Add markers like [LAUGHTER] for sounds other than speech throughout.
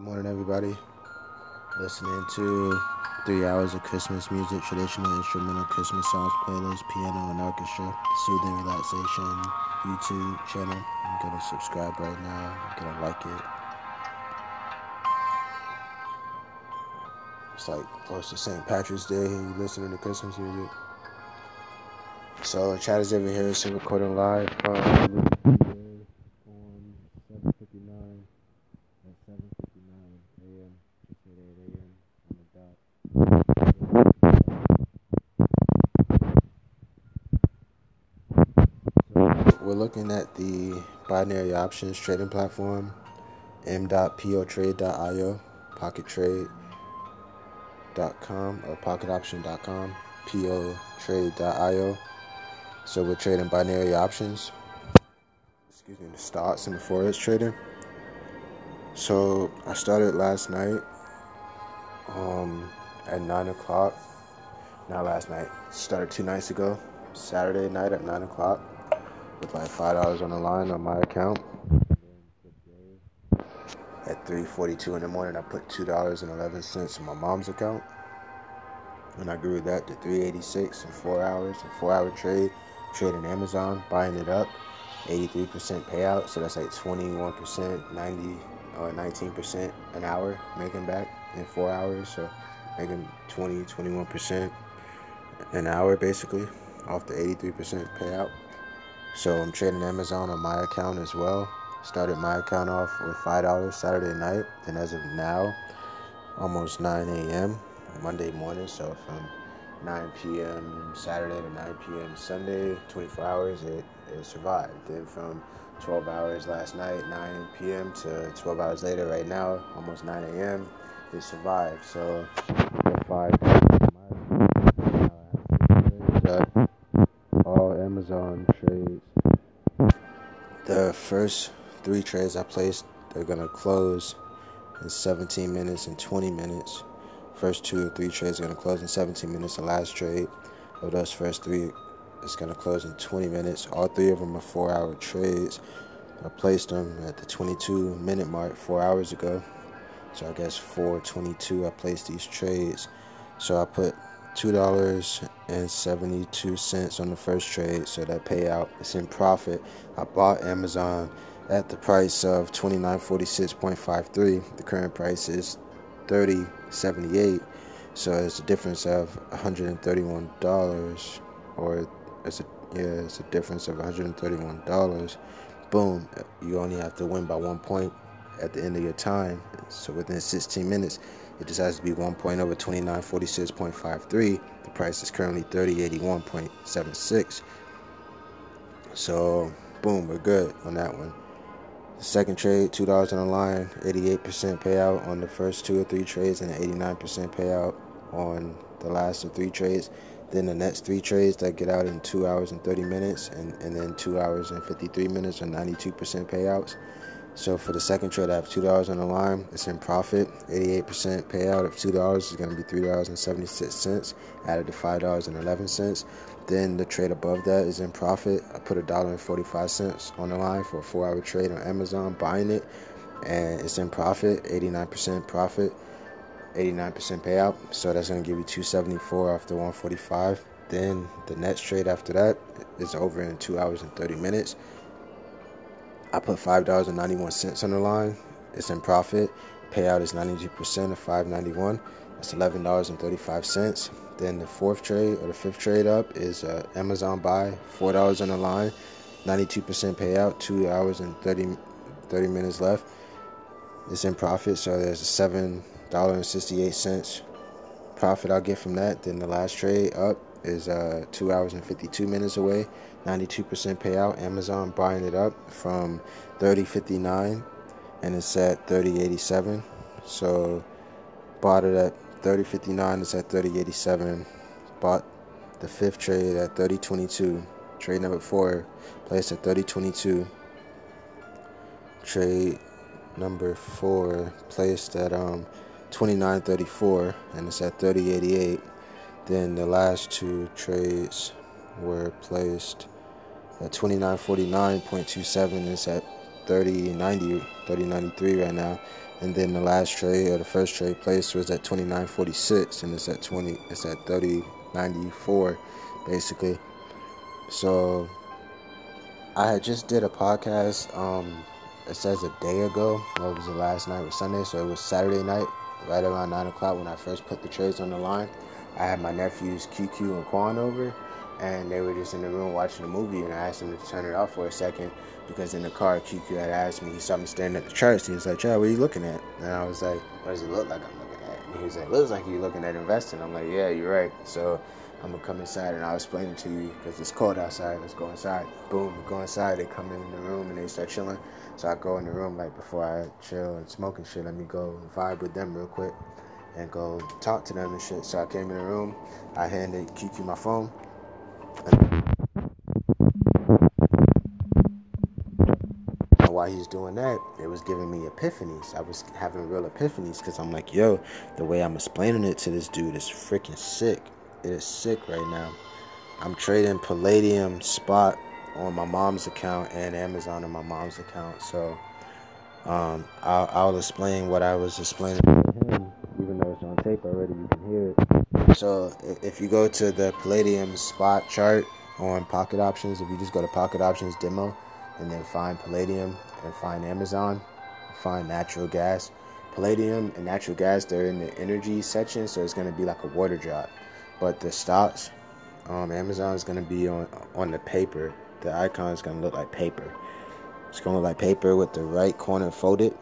Good morning, everybody. Listening to three hours of Christmas music, traditional instrumental Christmas songs, playlist, piano, and orchestra, soothing relaxation, YouTube channel. I'm gonna subscribe right now. I'm gonna like it. It's like close to St. Patrick's Day. You listening to Christmas music. So, Chad is over here, so recording live from on 7:59 at 7:59 a.m. It's at 8 a.m. on the dot. So we're looking at the binary options trading platform, m.potrade.io, pockettrade.com or pocketoption.com, potrade.io. So we're trading binary options. Excuse me, the stocks and the forex trading. So I started last night um, at 9 o'clock. Not last night. Started two nights ago. Saturday night at 9 o'clock with like $5 on the line on my account. At 3.42 in the morning, I put $2.11 in my mom's account. And I grew that to 386 in four hours, a four hour trade. Trading Amazon, buying it up. 83% payout, so that's like 21%, 90 uh, or 19% an hour making back in four hours. So making 20, 21% an hour basically off the 83% payout. So I'm trading Amazon on my account as well. Started my account off with $5 Saturday night, and as of now, almost 9 a.m. Monday morning. So from 9 p.m. Saturday to 9 p.m. Sunday, 24 hours, it, it survived. Then from 12 hours last night, 9 p.m. to 12 hours later, right now, almost 9 a.m., it survived. So, five Amazon trades. The first three trades I placed, they're gonna close in 17 minutes and 20 minutes. First two or three trades are gonna close in 17 minutes. The last trade of those first three is gonna close in 20 minutes. All three of them are four-hour trades. I placed them at the 22 minute mark four hours ago. So I guess 422 I placed these trades. So I put two dollars and seventy two cents on the first trade, so that payout is in profit. I bought Amazon at the price of twenty nine forty six point five three. The current price is thirty seventy eight, so it's a difference of one hundred and thirty one dollars, or it's a yeah, it's a difference of one hundred and thirty one dollars. Boom, you only have to win by one point at the end of your time. So within 16 minutes, it just has to be one point over 2946.53. The price is currently 3081.76. So boom, we're good on that one. The second trade, two dollars on the line, 88% payout on the first two or three trades, and 89% payout on the last of three trades. Then the next three trades that get out in two hours and 30 minutes, and, and then two hours and 53 minutes are 92% payouts. So for the second trade, I have two dollars on the line. It's in profit. 88% payout of two dollars is going to be three dollars and 76 cents. Added to five dollars and 11 cents. Then the trade above that is in profit. I put a dollar and 45 cents on the line for a four-hour trade on Amazon, buying it, and it's in profit. 89% profit. 89% payout. So that's going to give you 274 off the 145. Then the next trade after that is over in 2 hours and 30 minutes. I put $5.91 on the line. It's in profit. Payout is 92% of 591. That's $11.35. Then the fourth trade or the fifth trade up is uh, Amazon buy, $4 on the line, 92% payout, 2 hours and 30, 30 minutes left. It's in profit, so there's a $7.68 profit I'll get from that. Then the last trade up is uh, 2 hours and 52 minutes away, 92% payout. Amazon buying it up from 30.59 and it's at 30.87. So bought it at 30.59, it's at 30.87. Bought the fifth trade at 30.22. Trade number four placed at 30.22. Trade number four placed at um 29.34 and it's at 30.88. Then the last two trades were placed at 29.49.27 and it's at 30.90, 30.93 right now. And then the last trade or the first trade placed was at 29.46, and it's at 20. It's at 30.94, basically. So I just did a podcast. Um, it says a day ago. What was the last night? was Sunday, so it was Saturday night, right around nine o'clock when I first put the trades on the line. I had my nephews QQ and Quan over, and they were just in the room watching a movie, and I asked them to turn it off for a second because in the car, QQ had asked me. He saw me staring at the charts. He was like, "Chad, what are you looking at?" And I was like, "What does it look like I'm looking at?" And he was like, "Looks like you're looking at investing." I'm like, "Yeah, you're right." So I'm gonna come inside and I'll explain it to you because it's cold outside. Let's go inside. Boom, we go inside. They come in the room and they start chilling. So I go in the room like before I chill and smoke and shit. Let me go vibe with them real quick and go talk to them and shit. So I came in the room. I handed QQ my phone. While he's doing that, it was giving me epiphanies. I was having real epiphanies because I'm like, yo, the way I'm explaining it to this dude is freaking sick. It is sick right now. I'm trading Palladium spot on my mom's account and Amazon on my mom's account. So um, I'll, I'll, explain what I was explaining to him, even though it's on tape already. You can hear it. So if you go to the Palladium spot chart on Pocket Options, if you just go to Pocket Options demo and then find Palladium and find Amazon, find natural gas. Palladium and natural gas, they're in the energy section, so it's going to be like a water drop. But the stocks, um, Amazon is going to be on on the paper. The icon is going to look like paper. It's going to look like paper with the right corner folded.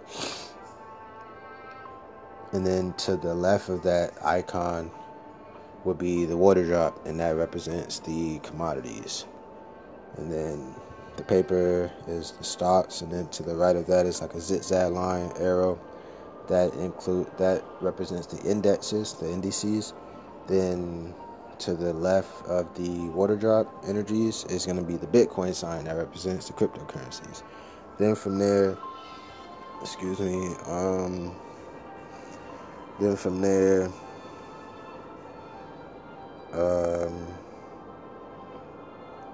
And then to the left of that icon would be the water drop, and that represents the commodities. And then the paper is the stocks, and then to the right of that is like a zigzag line arrow that include that represents the indexes, the indices. Then to the left of the water drop energies is going to be the Bitcoin sign that represents the cryptocurrencies. Then from there, excuse me, um, then from there, um,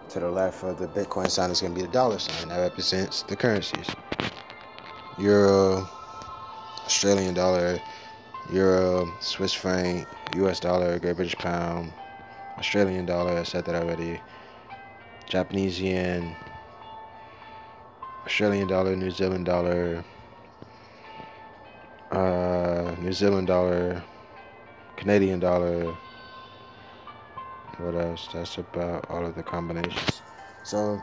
to the left of the Bitcoin sign is going to be the dollar sign that represents the currencies. Euro, Australian dollar, Euro, Swiss franc, US dollar, Great British pound, Australian dollar, I said that already. Japanese yen, Australian dollar, New Zealand dollar, uh, New Zealand dollar, Canadian dollar. What else? That's about all of the combinations. So,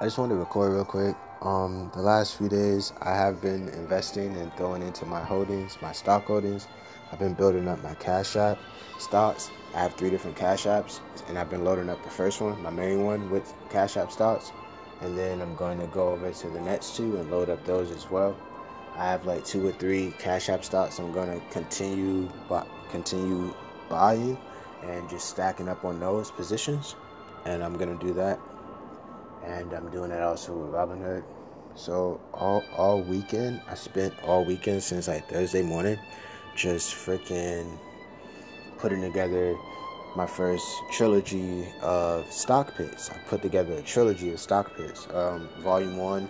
I just wanted to record real quick. Um, the last few days, I have been investing and throwing into my holdings, my stock holdings. I've been building up my Cash App stocks. I have three different Cash Apps, and I've been loading up the first one, my main one, with Cash App stocks. And then I'm going to go over to the next two and load up those as well. I have like two or three Cash App stocks. I'm going to continue, continue buying and just stacking up on those positions. And I'm to do that. And I'm doing it also with Robinhood. So all all weekend, I spent all weekend since like Thursday morning, just freaking putting together my first trilogy of stock picks. I put together a trilogy of stock picks. Um, volume one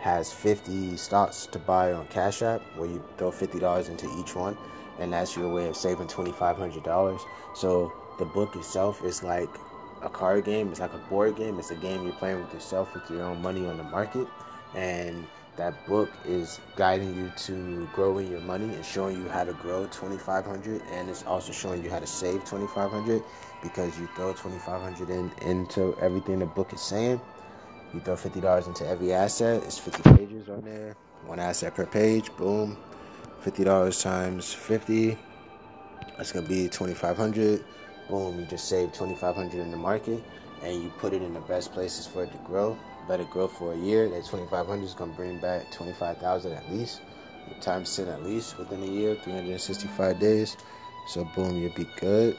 has 50 stocks to buy on Cash App, where you throw $50 into each one, and that's your way of saving $2,500. So the book itself is like a card game. It's like a board game. It's a game you're playing with yourself with your own money on the market, and that book is guiding you to growing your money and showing you how to grow 2500 and it's also showing you how to save 2500 because you throw 2500 in into everything the book is saying you throw $50 into every asset it's 50 pages on there one asset per page boom $50 times 50 that's to be 2500 boom you just saved 2500 in the market and you put it in the best places for it to grow let it grow for a year, that 2500 is to bring back 25000 at least. Times 10 at least within a year, 365 days. So, boom, you'll be good.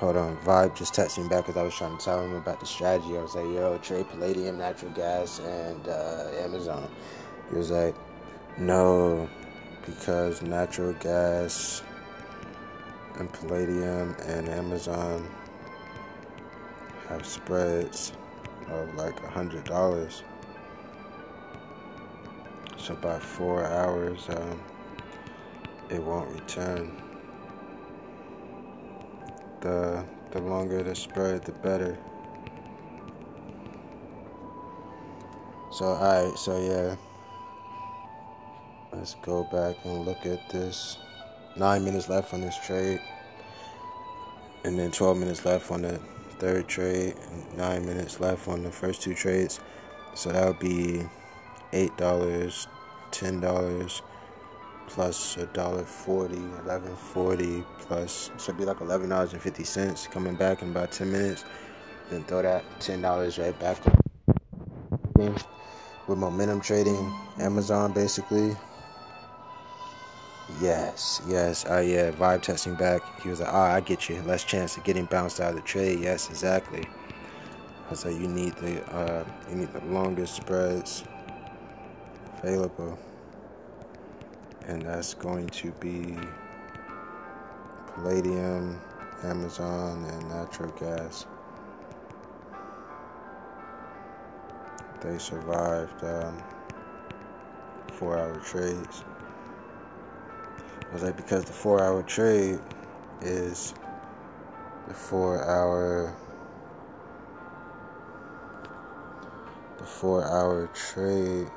Hold on, Vibe just texted me back because I was trying to tell him about the strategy. I was like, yo, trade Palladium, natural gas, and uh, Amazon. He was like, no, because natural gas and Palladium and Amazon have spreads of like a hundred dollars. So by four hours, um, it won't return. The the longer the spread, the better. So alright, so yeah. Let's go back and look at this. Nine minutes left on this trade. And then 12 minutes left on the third trade. Nine minutes left on the first two trades. So that would be $8, $10 plus a dollar forty, eleven forty plus should be like eleven dollars and fifty cents coming back in about ten minutes. Then throw that ten dollars right back with momentum trading, Amazon basically. Yes, yes, uh, yeah, vibe testing back. He was like, ah, I get you. Less chance of getting bounced out of the trade. Yes, exactly. I said, you need the, uh, you need the longest spreads available. And that's going to be Palladium, Amazon, and natural gas. They survived um, four hour trades. Was like, because the four hour trade is the four hour the four hour trade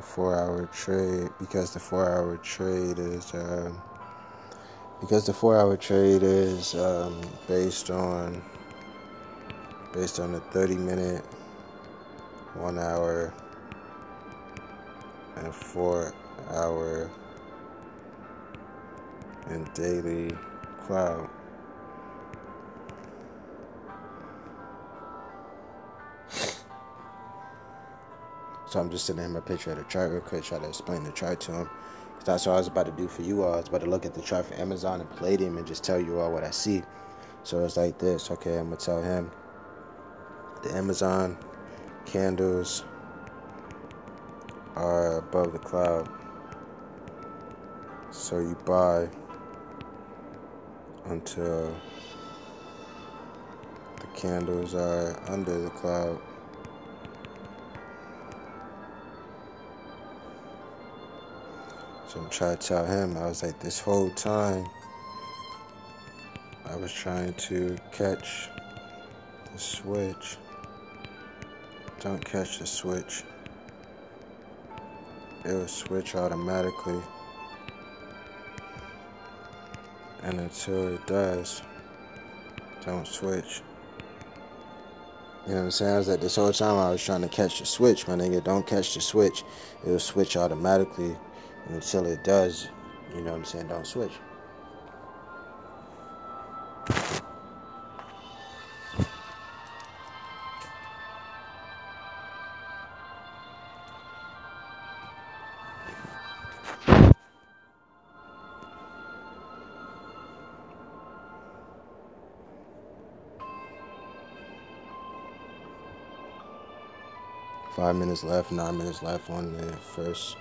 the four hour trade because the four hour trade is um, because the four hour trade is um, based on based on the 30 minute one hour and four hour and daily cloud. So I'm just sitting in my picture of the chart real quick, try to explain the chart to him. That's what I was about to do for you all. I was about to look at the chart for Amazon and Palladium and just tell you all what I see. So it's like this. Okay, I'm gonna tell him the Amazon candles are above the cloud. So you buy until the candles are under the cloud. So I'm trying to tell him, I was like, this whole time, I was trying to catch the switch. Don't catch the switch. It'll switch automatically. And until it does, don't switch. You know what I'm saying? I was like, this whole time I was trying to catch the switch, my nigga. Don't catch the switch. It'll switch automatically. Until it does, you know what I'm saying? Don't switch. Five minutes left, nine minutes left on the first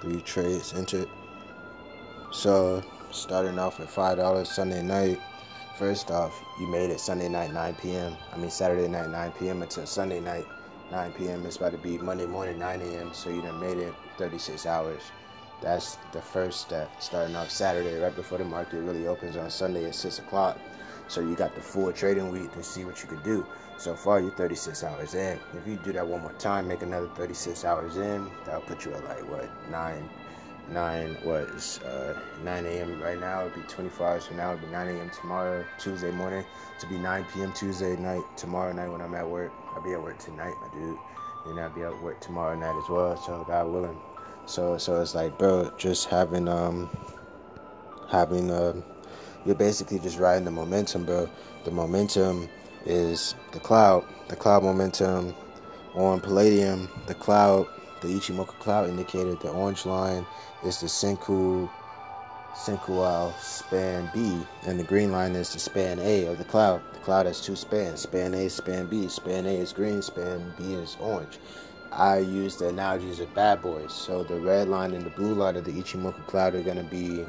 three trades entered. So, starting off at $5 Sunday night. First off, you made it Sunday night, 9 p.m. I mean, Saturday night, 9 p.m. until Sunday night, 9 p.m. It's about to be Monday morning, 9 a.m. So, you done made it 36 hours. That's the first step. Starting off Saturday, right before the market really opens on Sunday at 6 o'clock. So you got the full trading week to see what you could do. So far, you're 36 hours in. If you do that one more time, make another 36 hours in, that'll put you at like what nine, nine what is uh, 9 a.m. right now. It'd be 24 hours from now. It'd be 9 a.m. tomorrow, Tuesday morning. To be 9 p.m. Tuesday night, tomorrow night when I'm at work. I'll be at work tonight, my dude. And I'll be at work tomorrow night as well. So God willing. So so it's like, bro, just having um having um you're basically just riding the momentum, bro. The momentum is the cloud, the cloud momentum on Palladium, the cloud, the Ichimoku cloud indicator, the orange line is the Senkou Senkual span B, and the green line is the span A of the cloud. The cloud has two spans, span A, span B. Span A is green, span B is orange. I use the analogies of bad boys. So the red line and the blue line of the Ichimoku cloud are going to be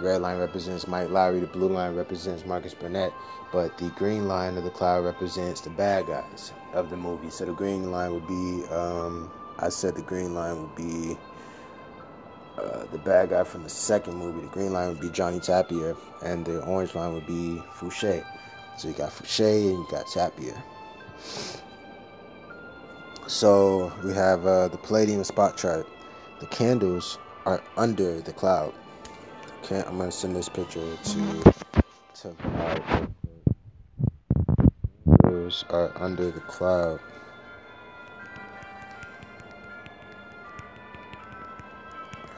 red line represents Mike Lowrey, the blue line represents Marcus Burnett, but the green line of the cloud represents the bad guys of the movie. So the green line would be, um, I said the green line would be uh, the bad guy from the second movie. The green line would be Johnny Tapia, and the orange line would be Fouchet. So you got Fouchet and you got Tapia. So we have uh, the palladium spot chart. The candles are under the cloud. I'm gonna send this picture to to cloud. Candles are under the cloud.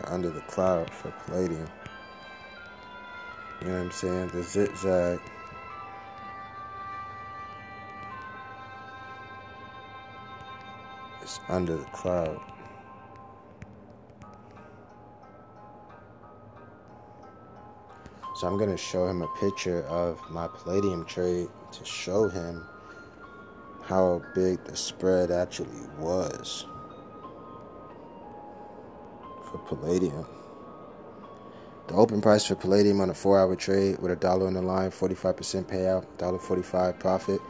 under the cloud for palladium. You know what I'm saying? The zigzag. is under the cloud. So I'm going to show him a picture of my palladium trade to show him how big the spread actually was for palladium. The open price for palladium on a four-hour trade with a dollar on the line, 45% payout, $1.45 profit.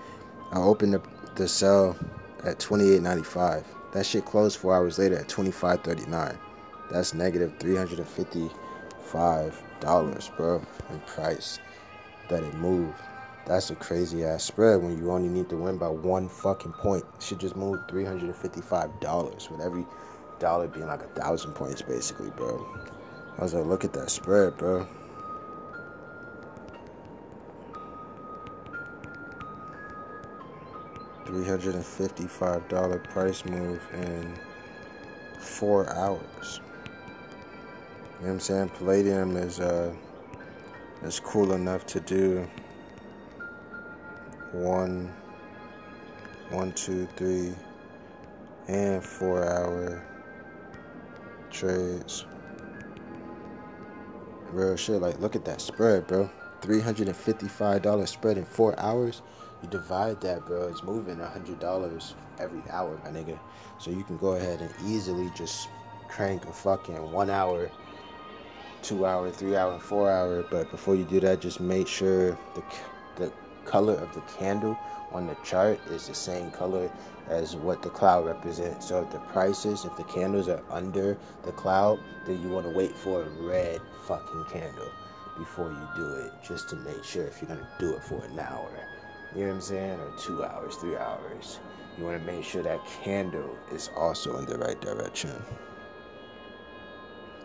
I opened the, the sell at 28.95. That shit closed four hours later at 25.39. That's negative 355 dollars, bro, in price that it moved. That's a crazy ass spread when you only need to win by one fucking point. Should just move 355 dollars with every dollar being like a thousand points, basically, bro. I was like, look at that spread, bro. Three hundred and fifty-five dollar price move in four hours. You know what I'm saying? Palladium is uh is cool enough to do one, one, two, three, and four hour trades. Real shit. Like, look at that spread, bro. $355 spread in four hours. You divide that, bro. It's moving $100 every hour, my nigga. So you can go ahead and easily just crank a fucking one hour, two hour, three hour, four hour. But before you do that, just make sure the the color of the candle on the chart is the same color as what the cloud represents. So if the prices, if the candles are under the cloud, then you want to wait for a red fucking candle before you do it, just to make sure if you're gonna do it for an hour. You know what I'm saying? Or two hours, three hours. You want to make sure that candle is also in the right direction.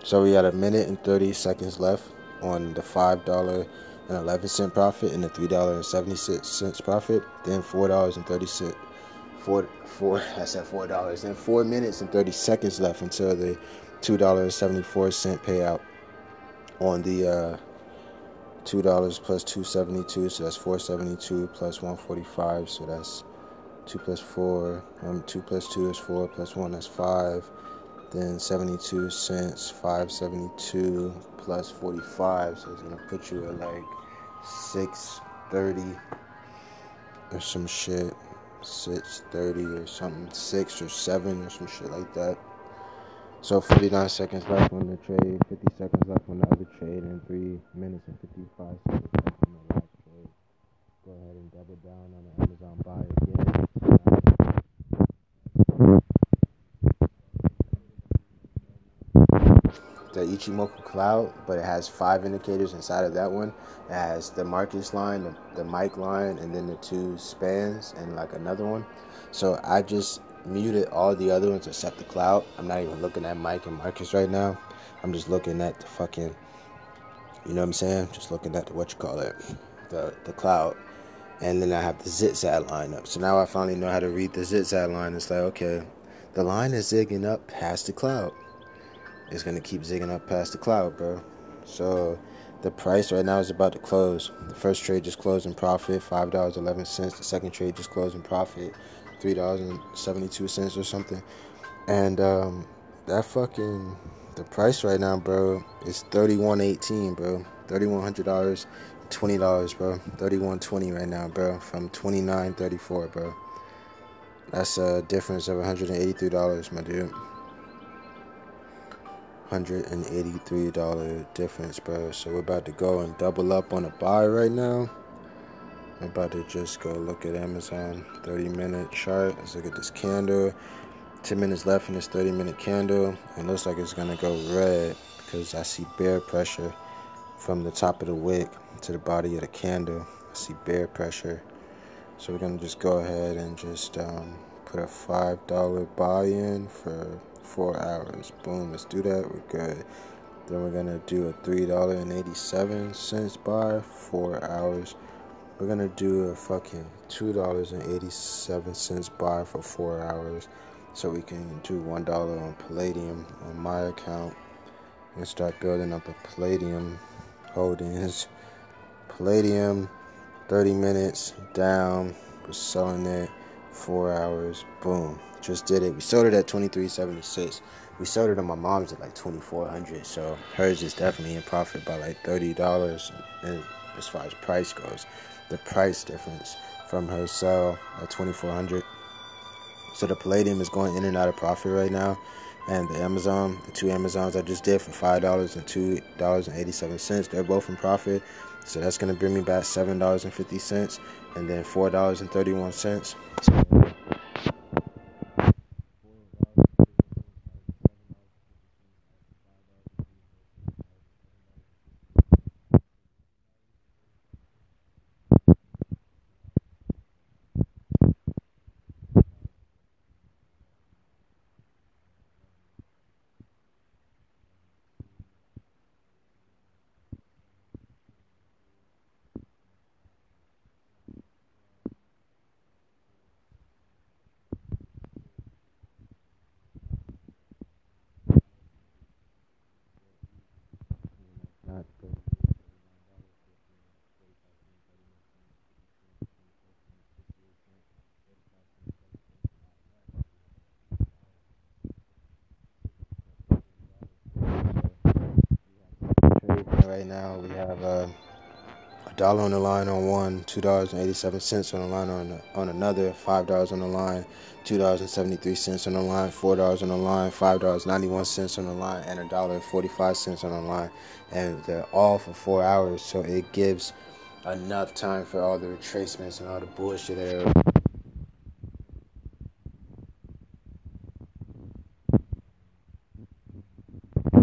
So we got a minute and 30 seconds left on the $5 and 11 cent profit and the $3.76 profit, then $4.30 four four [LAUGHS] I said four dollars. Then four minutes and thirty seconds left until the two dollars seventy four cent payout on the uh, two dollars plus two seventy two. So that's four seventy two plus one forty five. So that's two plus four. Um, two plus two is four plus one is five. Then seventy two cents. Five seventy two plus forty five. So it's gonna put you at like six thirty or some shit. 630 or something, 6 or 7 or some shit like that. So 49 seconds left on the trade, 50 seconds left on the other trade, and 3 minutes and 55 seconds left on the last trade. Go ahead and double down on the Amazon buy again the Ichimoku Cloud, but it has five indicators inside of that one. It has the Marcus line, the, mic line, and then the two spans and like another one. So I just muted all the other ones except the cloud. I'm not even looking at Mike and Marcus right now. I'm just looking at the fucking, you know what I'm saying? Just looking at the, what you call it, the the cloud. And then I have the zigzag line up. So now I finally know how to read the zigzag line. It's like, okay, the line is zigging up past the cloud it's gonna keep zigging up past the cloud, bro. So the price right now is about to close. The first trade just closed in profit, five dollars eleven cents. The second trade just closed in profit, three dollars and seventy two cents or something. And um, that fucking the price right now, bro, is thirty one eighteen, bro. Thirty one hundred dollars, twenty dollars, bro. Thirty one twenty right now, bro. From twenty nine thirty four, bro. That's a difference of one hundred and eighty three dollars, my dude. $183 difference, bro. So we're about to go and double up on a buy right now. I'm about to just go look at Amazon 30 minute chart. Let's look at this candle. 10 minutes left in this 30 minute candle. And looks like it's gonna go red because I see bear pressure from the top of the wick to the body of the candle. I see bear pressure. So we're gonna just go ahead and just um, put a five dollar buy in for four hours. Boom, let's do that. We're good. Then we're gonna do a three dollar and eighty seven cents buy, four hours. We're gonna do a fucking two dollars and eighty seven cents buy for four hours. So we can do one dollar on palladium on my account and start building up a palladium holdings. Palladium, 30 minutes down. We're selling it four hours. Boom. Just did it. We sold it at 23.76. We sold it on my mom's at like 2400 So hers is definitely in profit by like $30. And as far as price goes, the price difference from her sale at 2400 So the Palladium is going in and out of profit right now and the Amazon, the two Amazons I just did for five dollars and two dollars and eighty seven cents. They're both in profit, so that's gonna bring me back seven dollars and then four dollars and thirty one cents. Right now. We have uh, a dollar on the line on one, two dollars and eighty-seven cents on the line on on another, five dollars on the line, two dollars and seventy-three cents on the line, four dollars on the line, five dollars ninety-one cents on the line, and a dollar forty-five cents on the line, and they're all for four hours. So it gives enough time for all the retracements and all the bullshit that.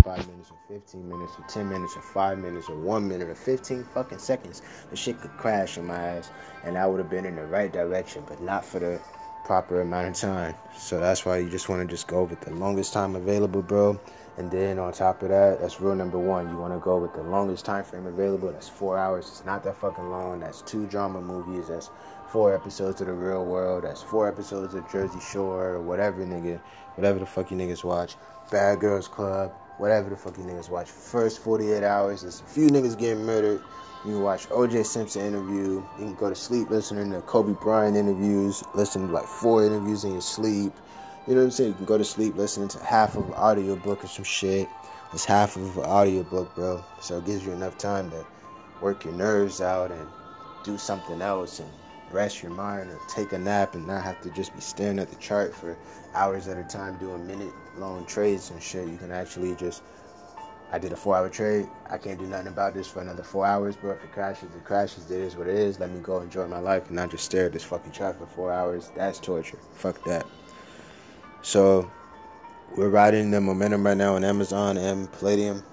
five minutes or 15 minutes or 10 minutes or 5 minutes or 1 minute or 15 fucking seconds, the shit could crash in my ass and I would have been in the right direction, but not for the proper amount of time. So that's why you just want to just go with the longest time available, bro. And then on top of that, that's rule number one. You want to go with the longest time frame available. That's four hours. It's not that fucking long. That's two drama movies. That's four episodes of The Real World. That's four episodes of Jersey Shore or whatever, nigga. Whatever the fuck you niggas watch. Bad Girls Club whatever the fuck you niggas watch. First 48 hours, there's a few niggas getting murdered. You can watch OJ Simpson interview. You can go to sleep listening to Kobe Bryant interviews, listen to like four interviews in your sleep. You know what I'm saying? You can go to sleep listening to half of an audiobook or some shit. It's half of an audiobook, bro. So it gives you enough time to work your nerves out and do something else and rest your mind or take a nap and not have to just be staring at the chart for hours at a time doing minute long trades and shit. You can actually just I did a four hour trade. I can't do nothing about this for another four hours, bro. If it crashes, it crashes. It is what it is. Let me go enjoy my life and not just stare at this fucking chart for four hours. That's torture. Fuck that. So we're riding the momentum right now on Amazon and Palladium.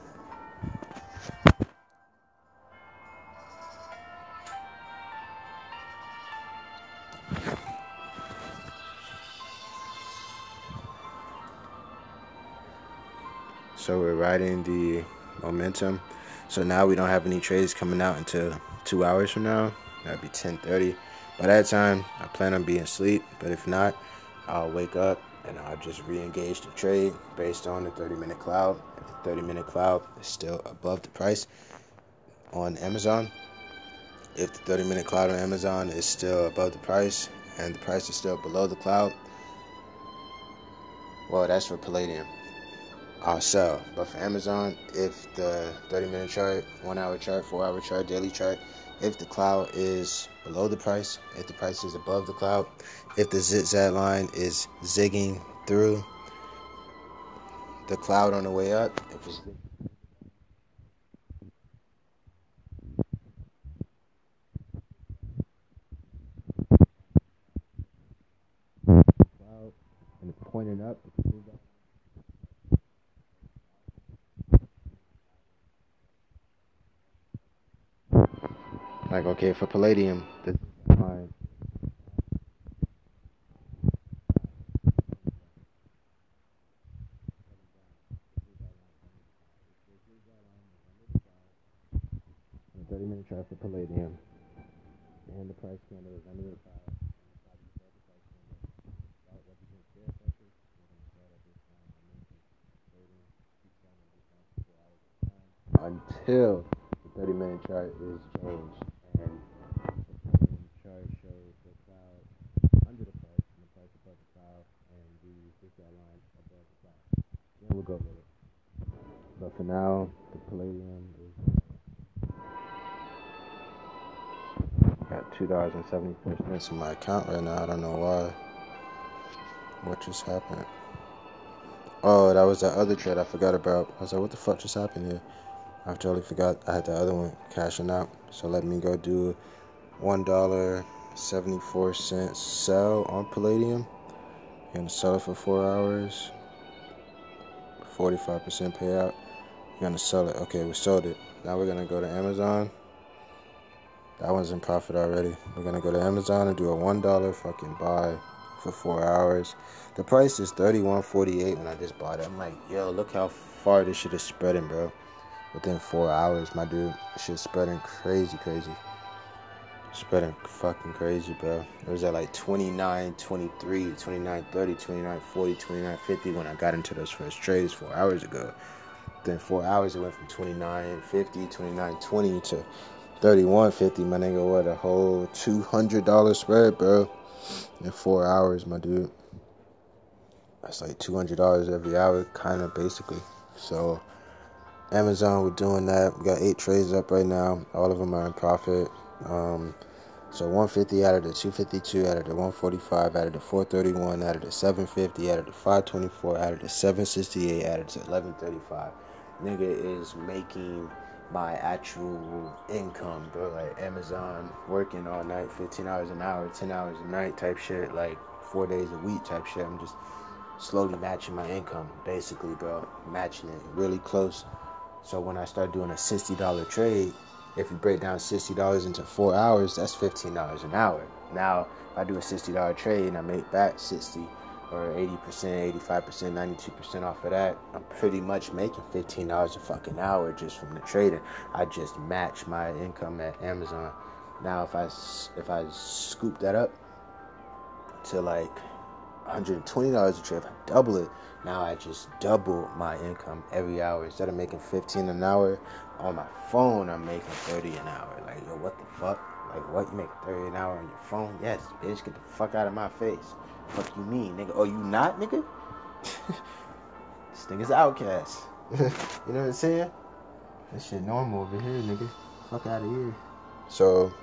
So we're riding the momentum. So now we don't have any trades coming out until two hours from now. That'd be 10:30. By that time, I plan on being asleep. But if not, I'll wake up and I'll just re-engage the trade based on the 30-minute cloud. If the 30-minute cloud is still above the price on Amazon, if the 30-minute cloud on Amazon is still above the price and the price is still below the cloud, well, that's for Palladium. Sell. But for Amazon, if the 30 minute chart, one hour chart, four hour chart, daily chart, if the cloud is below the price, if the price is above the cloud, if the zigzag line is zigging through the cloud on the way up. If it's cloud and it's pointing up. Like okay, for palladium, this is. Thirty minute chart for palladium, dollars and seventy four cents in my account right now. I don't know why. What just happened? Oh, that was that other trade I forgot about. I was like, what the fuck just happened here? I totally forgot I had the other one cashing out. So let me go do one dollar seventy four cents sell on Palladium. You're gonna sell it for four hours. Forty five percent payout. You're gonna sell it. Okay, we sold it. Now we're gonna go to Amazon. That one's in profit already. We're gonna go to Amazon and do a one dollar fucking buy for four hours. The price is thirty one forty eight when I just bought it. I'm like, yo, look how far this shit is spreading, bro. Within four hours, my dude, shit's spreading crazy, crazy. Spreading fucking crazy, bro. It was at like 29, 23, 29, 30, 29, 40, 29, 50 when I got into those first trades four hours ago. Then four hours, it went from 29, 50, 29, 20 to 31, 50. My nigga, what a whole $200 spread, bro. In four hours, my dude. That's like $200 every hour, kind of basically. So, Amazon, we're doing that. We got eight trades up right now. All of them are in profit. Um, so 150 out of the 252, out of the 145, out of the 431, out of the 750, out of the 524, out of the 768, out of the 1135. Nigga is making my actual income, bro. Like Amazon, working all night, 15 hours an hour, 10 hours a night type shit, like four days a week type shit. I'm just slowly matching my income, basically, bro. Matching it really close. So when I start doing a $60 trade, if you break down $60 into four hours, that's $15 an hour. Now, if I do a $60 trade and I make back 60 or 80%, 85%, 92% off of that, I'm pretty much making $15 a fucking hour just from the trading. I just match my income at Amazon. Now, if I if I scoop that up to like $120 a if I double it, now I just double my income every hour. Instead of making 15 an hour on my phone, I'm making 30 an hour. Like, yo, what the fuck? Like, what? You make 30 an hour on your phone? Yes, bitch, get the fuck out of my face. Fuck you mean, nigga? Oh, you not, nigga? this nigga's outcast. [LAUGHS] you know what I'm saying? This shit normal over here, nigga. Fuck out of here. So,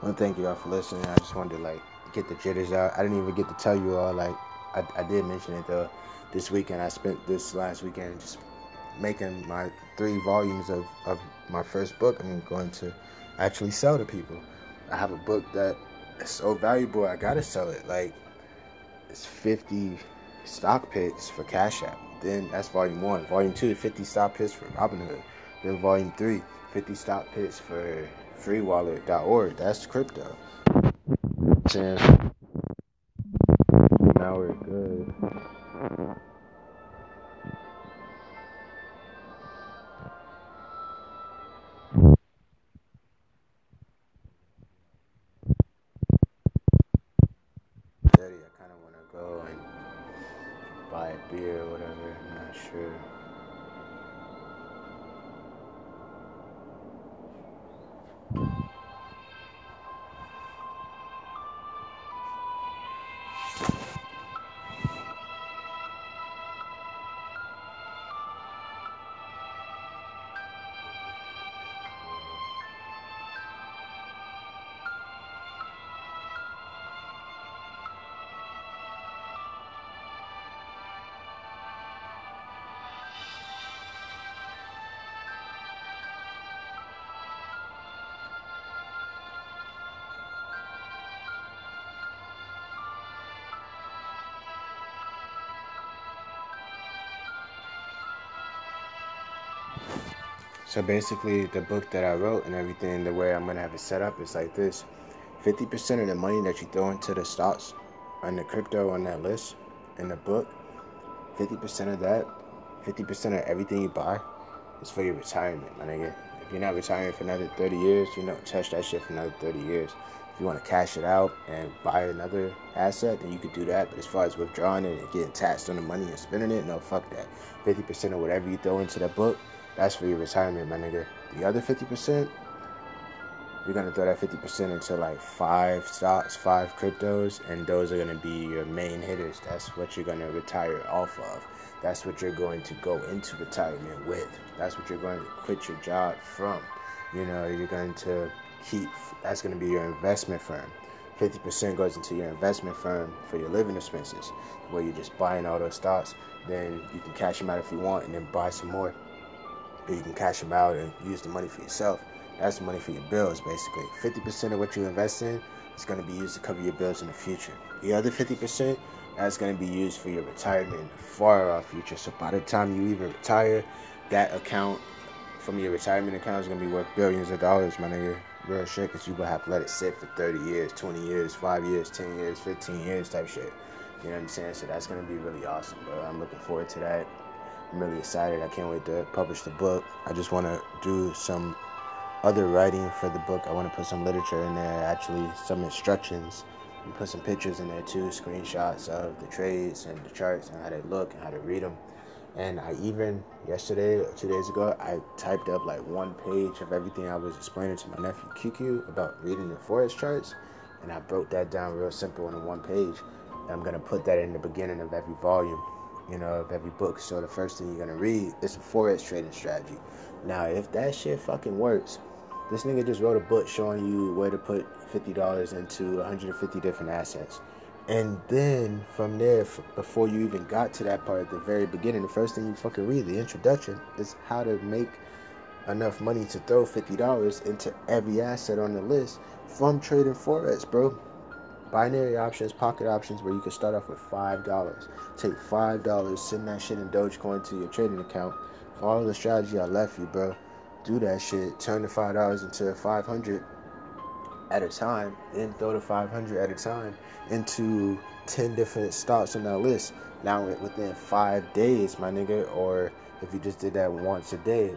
I want to thank you all for listening. I just wanted to, like, get the jitters out. I didn't even get to tell you all, like, I, I did mention it, though. This weekend, I spent this last weekend just making my three volumes of, of my first book I'm going to actually sell to people. I have a book that is so valuable, I gotta sell it. Like, it's 50 stock picks for Cash App. Then that's volume one. Volume two, 50 stock picks for Robinhood. Then volume three, 50 stock picks for freewallet.org. That's crypto. Now we're good. So basically, the book that I wrote and everything, the way I'm gonna have it set up is like this: 50% of the money that you throw into the stocks and the crypto on that list in the book, 50% of that, 50% of everything you buy is for your retirement, my nigga. If you're not retiring for another 30 years, you know, touch that shit for another 30 years. If you want to cash it out and buy another asset, then you could do that. But as far as withdrawing it and getting taxed on the money and spending it, no, fuck that. 50% of whatever you throw into that book, that's for your retirement, my nigga. The other 50%, you're gonna throw that 50% into like five stocks, five cryptos, and those are gonna be your main hitters. That's what you're gonna retire off of. That's what you're going to go into retirement with. That's what you're going to quit your job from. You know, you're going to keep, that's to be your investment firm. 50% goes into your investment firm for your living expenses, where you're just buying all those stocks. Then you can cash them out if you want and then buy some more. You can cash them out and use the money for yourself. That's the money for your bills, basically. 50% of what you invest in is going to be used to cover your bills in the future. The other 50%, that's going to be used for your retirement far off future. So by the time you even retire, that account from your retirement account is going to be worth billions of dollars, my nigga. Real shit, because you will have to let it sit for 30 years, 20 years, 5 years, 10 years, 15 years type shit. You know what I'm saying? So that's going to be really awesome, bro. I'm looking forward to that. I'm really excited. I can't wait to publish the book. I just want to do some other writing for the book. I want to put some literature in there, actually, some instructions, and put some pictures in there too, screenshots of the trades and the charts and how they look and how to read them. And I even yesterday or two days ago, I typed up like one page of everything I was explaining to my nephew QQ about reading the forex charts, and I broke that down real simple on one page. And I'm gonna put that in the beginning of every volume, you know, of every book. So the first thing you're gonna read is a forex trading strategy. Now, if that shit fucking works, this nigga just wrote a book showing you where to put fifty dollars into 150 different assets. And then from there, f- before you even got to that part at the very beginning, the first thing you fucking read, the introduction, is how to make enough money to throw $50 into every asset on the list from trading Forex, bro. Binary options, pocket options, where you can start off with $5. Take $5, send that shit in Dogecoin to your trading account. Follow the strategy I left you, bro. Do that shit. Turn the $5 into 500 at a time, then throw the 500 at a time into 10 different stocks on that list. Now, within five days, my nigga, or if you just did that once a day,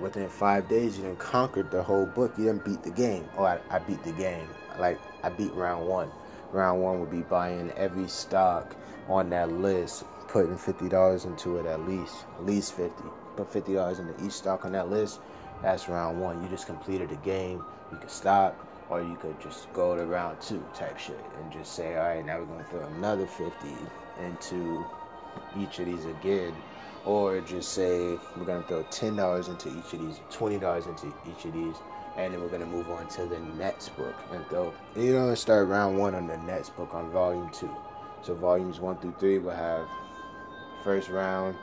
within five days, you done conquered the whole book. You done beat the game. Oh, I, I beat the game. Like, I beat round one. Round one would be buying every stock on that list, putting $50 into it at least, at least 50. Put $50 into each stock on that list. That's round one. You just completed the game. You could stop or you could just go to round two type shit and just say, all right, now we're gonna throw another 50 into each of these again, or just say we're gonna throw ten dollars into each of these, twenty dollars into each of these, and then we're gonna move on to the next book and throw. You know, start round one on the next book on volume two. So volumes one through three will have first round.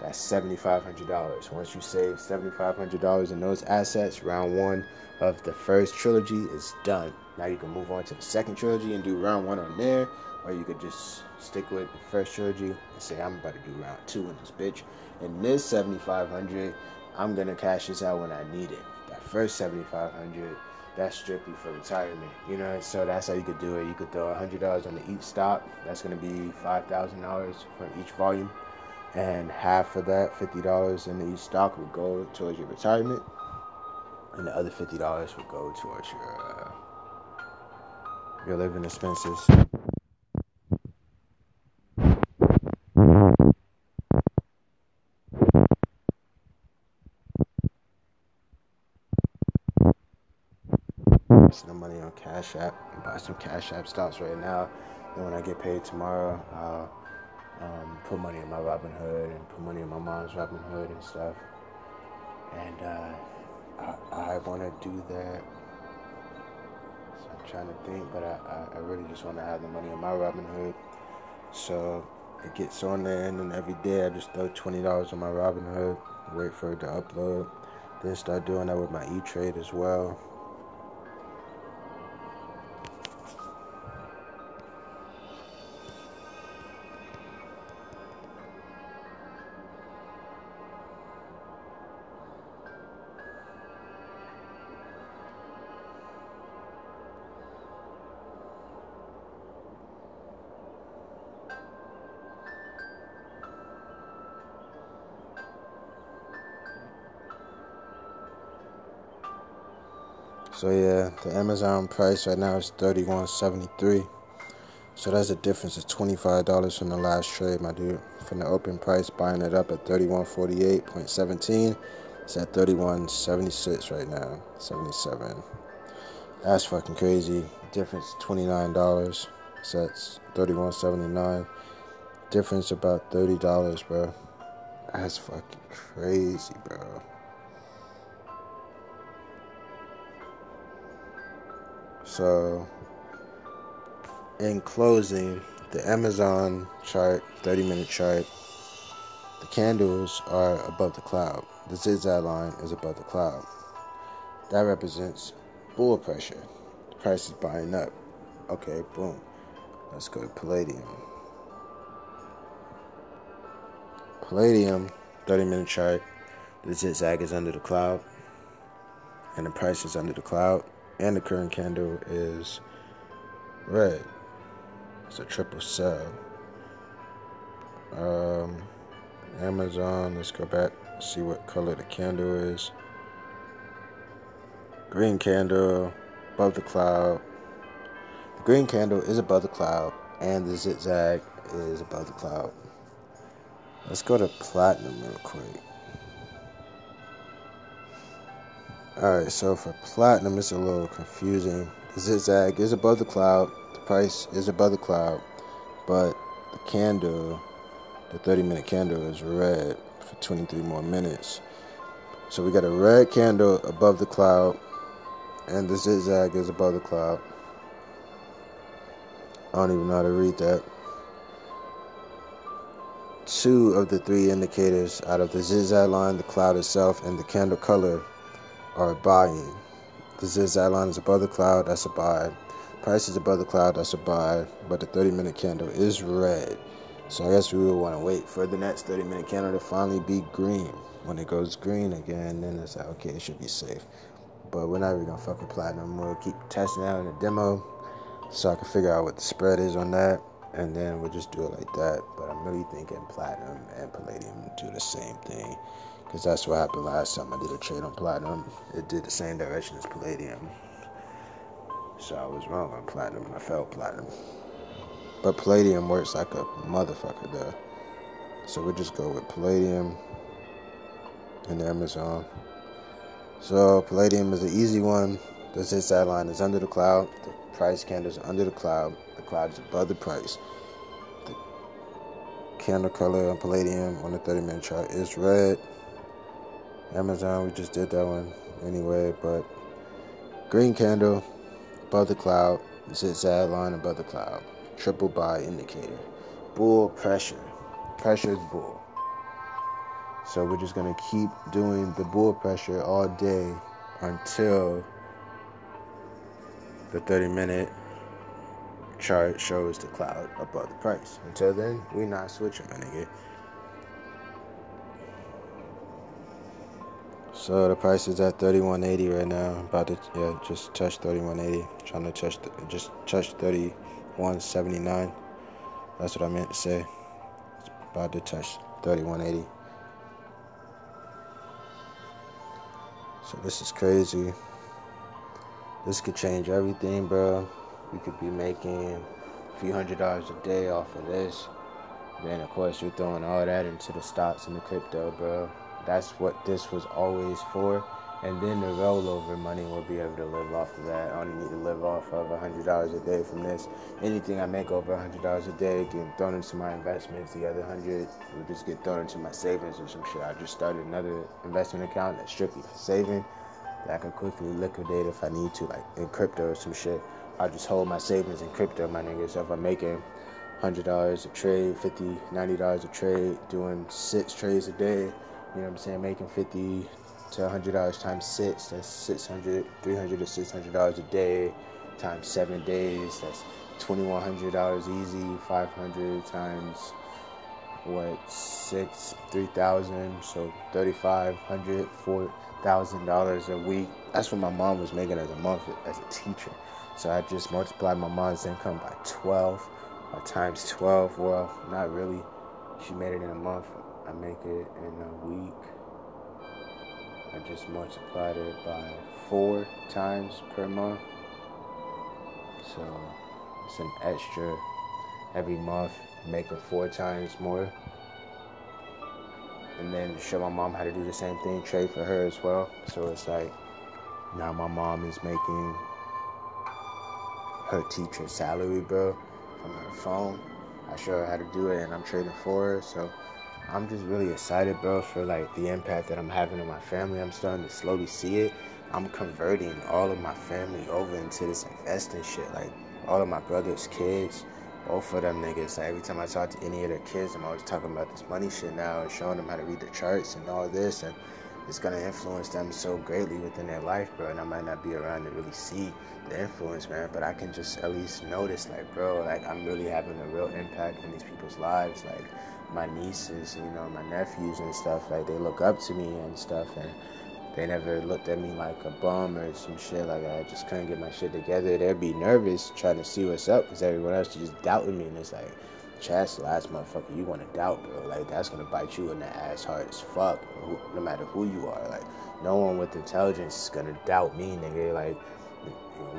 That's seventy five hundred dollars. Once you save seventy five hundred dollars in those assets, round one of the first trilogy is done. Now you can move on to the second trilogy and do round one on there, or you could just stick with the first trilogy and say I'm about to do round two in this bitch. And this 7500, I'm gonna cash this out when I need it. First 7500, that's strictly for retirement. You know, so that's how you could do it. You could throw hundred dollars on the each stock. That's gonna be five thousand dollars from each volume, and half of that, fifty dollars in each stock, would go towards your retirement and the other fifty dollars will go towards your uh, your living expenses. Some money on Cash App. Buy some Cash App stocks right now. Then when I get paid tomorrow, I'll um, put money in my Robinhood and put money in my mom's Robinhood and stuff. And uh, I, I want to do that. So I'm trying to think, but I, I, I really just want to have the money in my Robinhood. So it gets on there, and then every day I just throw twenty dollars on my Robinhood, wait for it to upload, then start doing that with my E Trade as well. So yeah, the Amazon price right now is thirty one seventy three. So that's a difference of twenty five dollars from the last trade, my dude. From the open price, buying it up at thirty one forty eight point seventeen. It's at thirty one seventy six right now. Seventy seven. That's fucking crazy. Difference twenty nine dollars. So that's thirty one seventy nine. Difference about thirty dollars, bro. That's fucking crazy, bro. So, in closing, the Amazon chart, 30 minute chart, the candles are above the cloud. The zigzag line is above the cloud. That represents bull pressure. The price is buying up. Okay, boom. Let's go to palladium. Palladium, 30 minute chart. The zigzag is under the cloud, and the price is under the cloud and the current candle is red. It's a triple sell. Um, Amazon, let's go back, see what color the candle is. Green candle above the cloud. The green candle is above the cloud, and the zigzag is above the cloud. Let's go to platinum real quick. Alright, so for platinum, it's a little confusing. The zigzag is above the cloud, the price is above the cloud, but the candle, the 30 minute candle, is red for 23 more minutes. So we got a red candle above the cloud, and the zigzag is above the cloud. I don't even know how to read that. Two of the three indicators out of the zigzag line, the cloud itself, and the candle color are buying. The zigzag line is above the cloud, that's a buy. Price is above the cloud, that's a buy. But the 30 minute candle is red. So I guess we would want to wait for the next 30 minute candle to finally be green. When it goes green again, then it's like, okay, it should be safe. But we're not even gonna fuck with platinum. We'll keep testing out in the demo so I can figure out what the spread is on that. And then we'll just do it like that. But I'm really thinking platinum and palladium do the same thing. Because that's what happened last time I did a trade on platinum. It did the same direction as palladium. So I was wrong on platinum. I felt platinum. But palladium works like a motherfucker there. So we'll just go with palladium and Amazon. So palladium is an easy one. The zigzag line is under the cloud. The price candles are under the cloud. The cloud is above the price. The candle color on palladium on the 30 minute chart is red. Amazon, we just did that one anyway, but green candle above the cloud, zigzag line above the cloud, triple buy indicator, bull pressure, pressure is bull. So we're just gonna keep doing the bull pressure all day until the 30 minute chart shows the cloud above the price. Until then, we not switching, my nigga. So the price is at 3180 right now. About to yeah, just touch 3180. Trying to touch the, just touch 3179. That's what I meant to say. It's about to touch 3180. So this is crazy. This could change everything, bro. We could be making a few hundred dollars a day off of this. Then of course you're throwing all that into the stocks and the crypto, bro. That's what this was always for. And then the rollover money will be able to live off of that. I only need to live off of $100 a day from this. Anything I make over $100 a day get thrown into my investments. The other 100 will just get thrown into my savings or some shit. I just started another investment account that's strictly for saving that I can quickly liquidate if I need to, like in crypto or some shit. I just hold my savings in crypto, my nigga. So if I'm making $100 a trade, $50, $90 a trade, doing six trades a day, you know what I'm saying? Making 50 to $100 times six, that's 600 $300 to $600 a day times seven days. That's $2,100 easy. 500 times what six, 3,000. So 3,500, 4,000 dollars a week. That's what my mom was making as a month as a teacher. So I just multiplied my mom's income by 12 or times 12. Well, not really. She made it in a month. I make it in a week. I just multiplied it by four times per month. So it's an extra every month, making four times more. And then show my mom how to do the same thing, trade for her as well. So it's like now my mom is making her teacher salary, bro, from her phone. I show her how to do it and I'm trading for her. So I'm just really excited, bro, for like the impact that I'm having on my family. I'm starting to slowly see it. I'm converting all of my family over into this investing shit. Like all of my brother's kids, both of them niggas. Like every time I talk to any of their kids, I'm always talking about this money shit now and showing them how to read the charts and all this. And it's gonna influence them so greatly within their life, bro. And I might not be around to really see the influence, man, but I can just at least notice, like, bro, like I'm really having a real impact in these people's lives. Like my nieces, you know, my nephews and stuff, like they look up to me and stuff, and they never looked at me like a bum or some shit. Like I just couldn't get my shit together. They'd be nervous trying to see what's up because everyone else is just doubting me, and it's like Chaz, last motherfucker, you to doubt, bro. Like, that's to bite you in the ass hard as fuck, no matter who you are. Like, no one with intelligence is to doubt me, nigga. Like,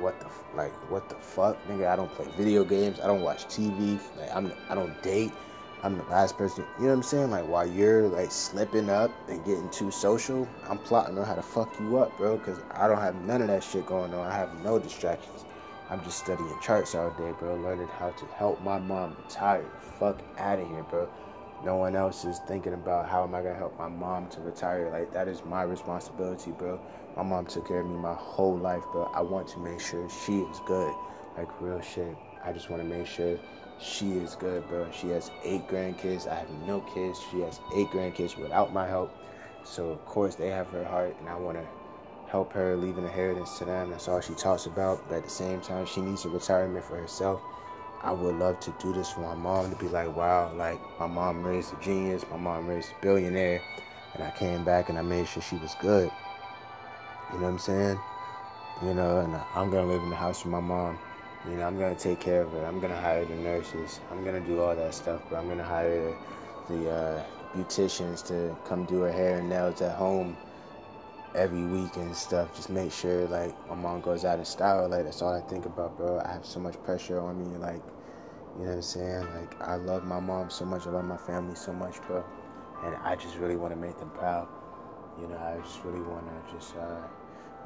what the, like, what the fuck, nigga? I don't play video games. I don't watch TV. Like, I'm, I don't date. I'm the last person. You know what I'm saying? Like, while you're, like, slipping up and getting too social, I'm plotting on how to fuck you up, bro. Because I don't have none of that shit going on. I have no distractions. I'm just studying charts all day, bro. Learning how to help my mom retire. Fuck out of here, bro. No one else is thinking about how am I gonna help my mom to retire. Like that is my responsibility, bro. My mom took care of me my whole life, bro. I want to make sure she is good. Like real shit. I just want to make sure she is good, bro. She has eight grandkids. I have no kids. She has eight grandkids without my help. So of course they have her heart, and I want to help her leave an inheritance to them. That's all she talks about. But at the same time, she needs a retirement for herself. I would love to do this for my mom to be like, wow, like my mom raised a genius, my mom raised a billionaire, and I came back and I made sure she was good. You know what I'm saying? You know, and I'm gonna live in the house with my mom. You know, I'm gonna take care of her. I'm gonna hire the nurses. I'm gonna do all that stuff, but I'm gonna hire the uh, beauticians to come do her hair and nails at home every week and stuff. Just make sure like my mom goes out in style. Like that's all I think about, bro. I have so much pressure on me. Like you know what I'm saying? Like I love my mom so much. I love my family so much, bro. And I just really want to make them proud. You know, I just really want to just uh,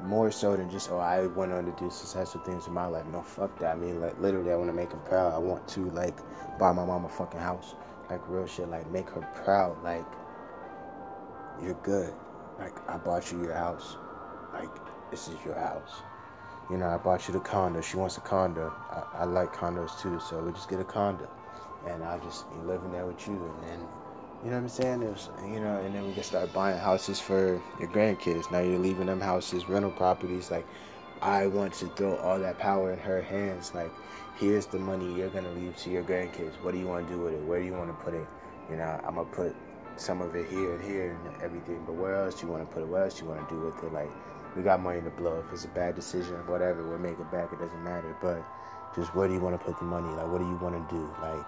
more so than just oh I went on to do successful things in my life. No, fuck that. I mean, like literally, I want to make them proud. I want to like buy my mom a fucking house, like real shit. Like make her proud. Like you're good. Like, I bought you your house. Like, this is your house. You know, I bought you the condo. She wants a condo. I, I like condos too, so we just get a condo. And I'll just be living there with you. And then, you know what I'm saying? It was, you know, and then we can start buying houses for your grandkids. Now you're leaving them houses, rental properties. Like, I want to throw all that power in her hands. Like, here's the money you're to leave to your grandkids. What do you want to do with it? Where do you want to put it? You know, I'm to put some of it here and here and everything. But where else you want to put it? What else you want to do with it? Like, we got money to blow. If it's a bad decision, whatever, we'll make it back. It doesn't matter. But just where do you want to put the money? Like, what do you want to do? Like,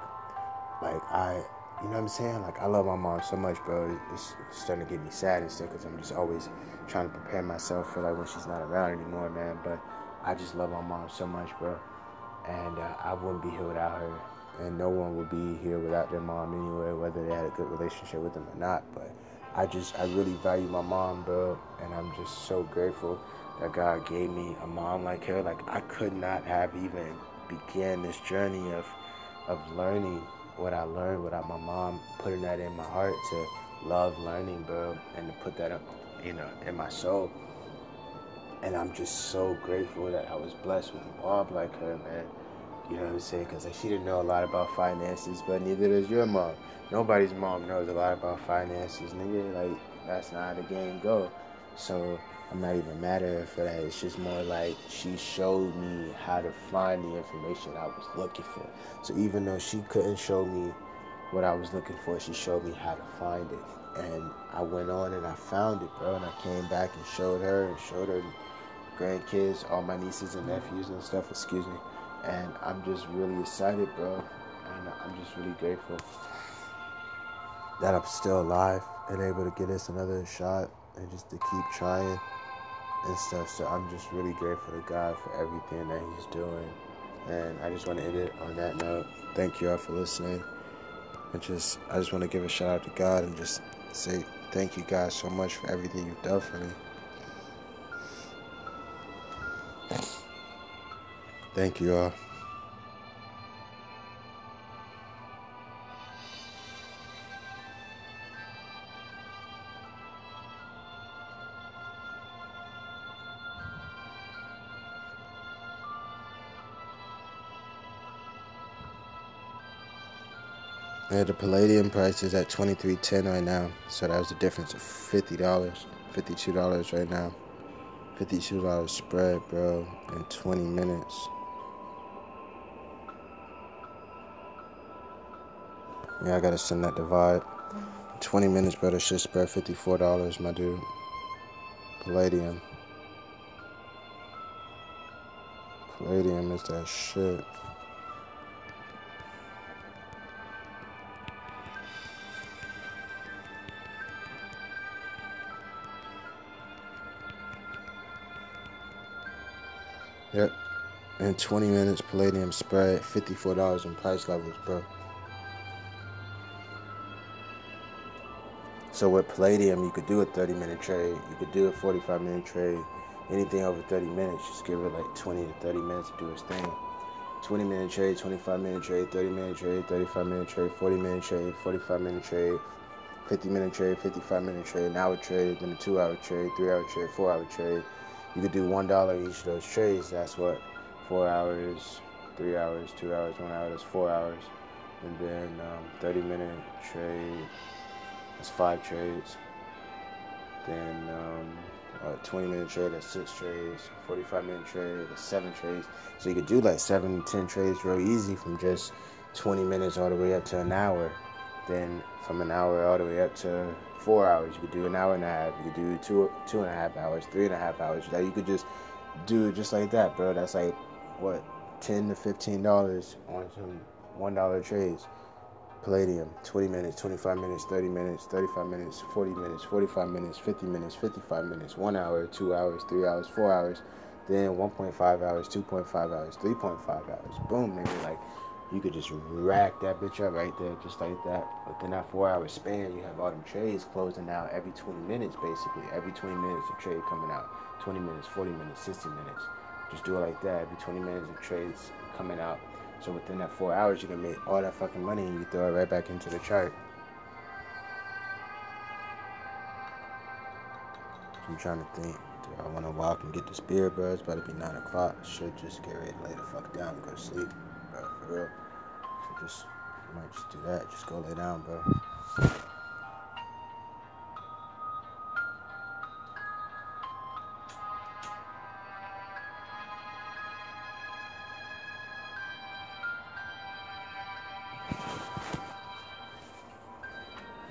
like I, you know what I'm saying? Like, I love my mom so much, bro. It's, it's starting to get me sad and stuff because I'm just always trying to prepare myself for like when she's not around anymore, man. But I just love my mom so much, bro. And uh, I wouldn't be here without her and no one would be here without their mom anyway, whether they had a good relationship with them or not. But I just, I really value my mom, bro, and I'm just so grateful that God gave me a mom like her. Like I could not have even began this journey of, of learning what I learned without my mom putting that in my heart to love learning, bro, and to put that up, you know, in my soul. And I'm just so grateful that I was blessed with a mom like her, man. You know what I'm saying? Because like, she didn't know a lot about finances, but neither does your mom. Nobody's mom knows a lot about finances, nigga. Like, that's not how the game go. So I'm not even mad at her for that. It's just more like she showed me how to find the information I was looking for. So even though she couldn't show me what I was looking for, she showed me how to find it. And I went on and I found it, bro. And I came back and showed her and showed her grandkids, all my nieces and nephews and stuff, excuse me and I'm just really excited, bro. And I'm just really grateful that I'm still alive and able to get us another shot and just to keep trying and stuff. So I'm just really grateful to God for everything that He's doing. And I just want to end it on that note. Thank you all for listening. And just I just want to give a shout out to God and just say thank you guys so much for everything you've done for me. Thank you all. Yeah, the palladium price is at twenty three ten right now, so that was a difference of fifty dollars, fifty two dollars right now, fifty two dollars spread, bro, in twenty minutes. Yeah, I gotta send that divide. Twenty minutes, bro. That should spread fifty four dollars, my dude. Palladium. Palladium is that shit. Yep. In 20 minutes, Palladium spread $54 in price levels, bro. So with Palladium, you could do a 30 minute trade, you could do a 45 minute trade, anything over 30 minutes, just give it like 20 to 30 minutes to do its thing. 20 minute trade, 25 minute trade, 30 minute trade, 35 minute trade, 40 minute trade, 45 minute trade, 50 minute trade, 55 minute trade, an hour trade, then a two hour trade, three hour trade, four hour trade, you could do one dollar each of those trades. That's what four hours, three hours, two hours, one hour. That's four hours, and then um, 30 minute trade. That's five trades. Then um, a 20 minute trade. That's six trades. 45 minute trade. That's seven trades. So you could do like seven, ten trades real easy from just 20 minutes all the way up to an hour. Then from an hour all the way up to four hours. You could do an hour and a half. You could do two two and a half hours, three and a half hours. That you could just do it just like that, bro. That's like what ten to fifteen dollars on some one dollar trades. Palladium, 20 minutes, 25 minutes, 30 minutes, 35 minutes, 40 minutes, 45 minutes, 50 minutes, 55 minutes, 1 hour, 2 hours, 3 hours, 4 hours, then 1.5 hours, 2.5 hours, 3.5 hours. Boom, nigga. Like, you could just rack that bitch up right there, just like that. Within that four hour span, you have all them trades closing out every 20 minutes, basically. Every 20 minutes, a trade coming out. 20 minutes, 40 minutes, 60 minutes. Just do it like that. Every 20 minutes, of trades coming out. So within that four hours, you can make all that fucking money and you throw it right back into the chart. I'm trying to think. Do I want to walk and get the spirit, bro? It's about to be 9 o'clock. I should just get ready to lay the fuck down and go to sleep, bro, for real just might just do that. Just go lay down, bro.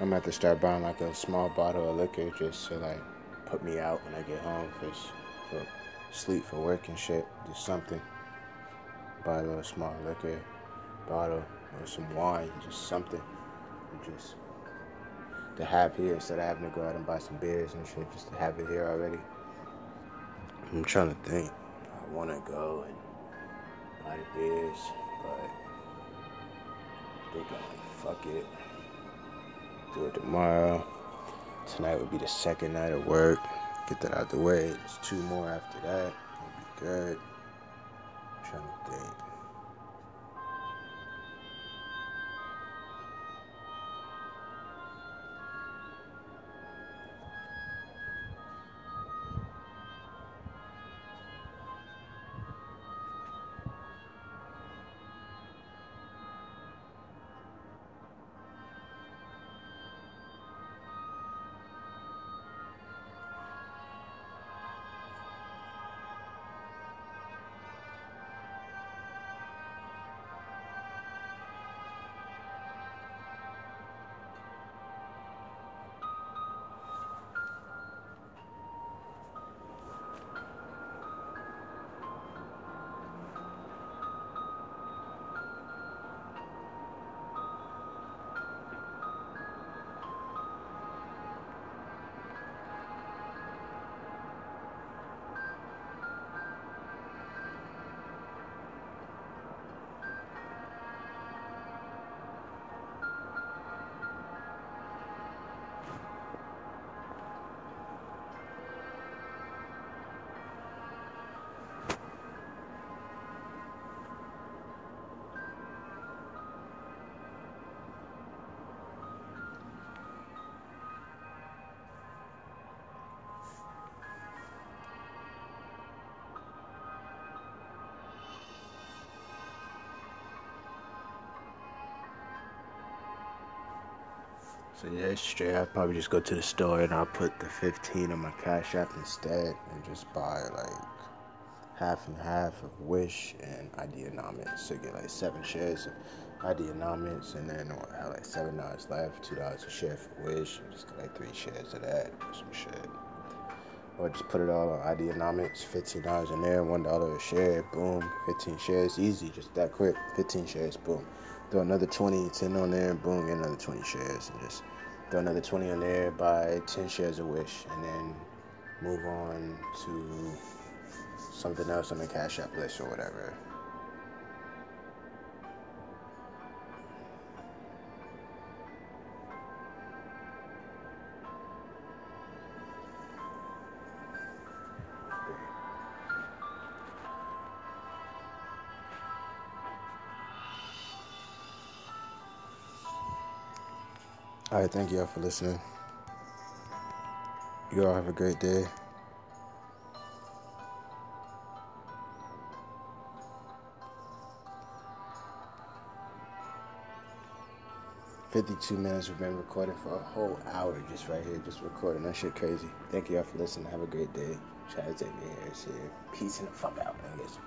I'm gonna have to start buying like a small bottle of liquor just to like put me out when I get home for, for sleep for work and shit. Just something. Buy a little small liquor bottle or some wine, just something, just to have here instead of having to go out and buy some beers and shit, just to have it here already. I'm trying to think. I want to go and buy the beers, but I'm like, fuck it. Do it tomorrow. Tonight would be the second night of work. Get that out of the way. There's two more after that. It'll be good. I'm trying to think. So yeah, straight. I'll probably just go to the store and I'll put the 15 on my Cash App instead and just buy like half and half of Wish and Ideanomics. So get like seven shares of Ideanomics and then what, have like seven dollars left, two dollars a share for Wish. and Just get like three shares of that or some shit. Or just put it all on Ideanomics, fifteen dollars in there, one dollar a share, boom, fifteen shares, easy, just that quick, fifteen shares, boom. Throw another 20, 10 on there, boom, get another 20 shares, and just throw another 20 on there, buy 10 shares of Wish, and then move on to something else on the Cash App list or whatever. All right, thank you all for listening. You all have a great day. Fifty-two minutes. We've been recording for a whole hour, just right here, just recording. That shit crazy. Thank you all for listening. Have a great day. Try to take me here. Peace and the fuck out, niggas.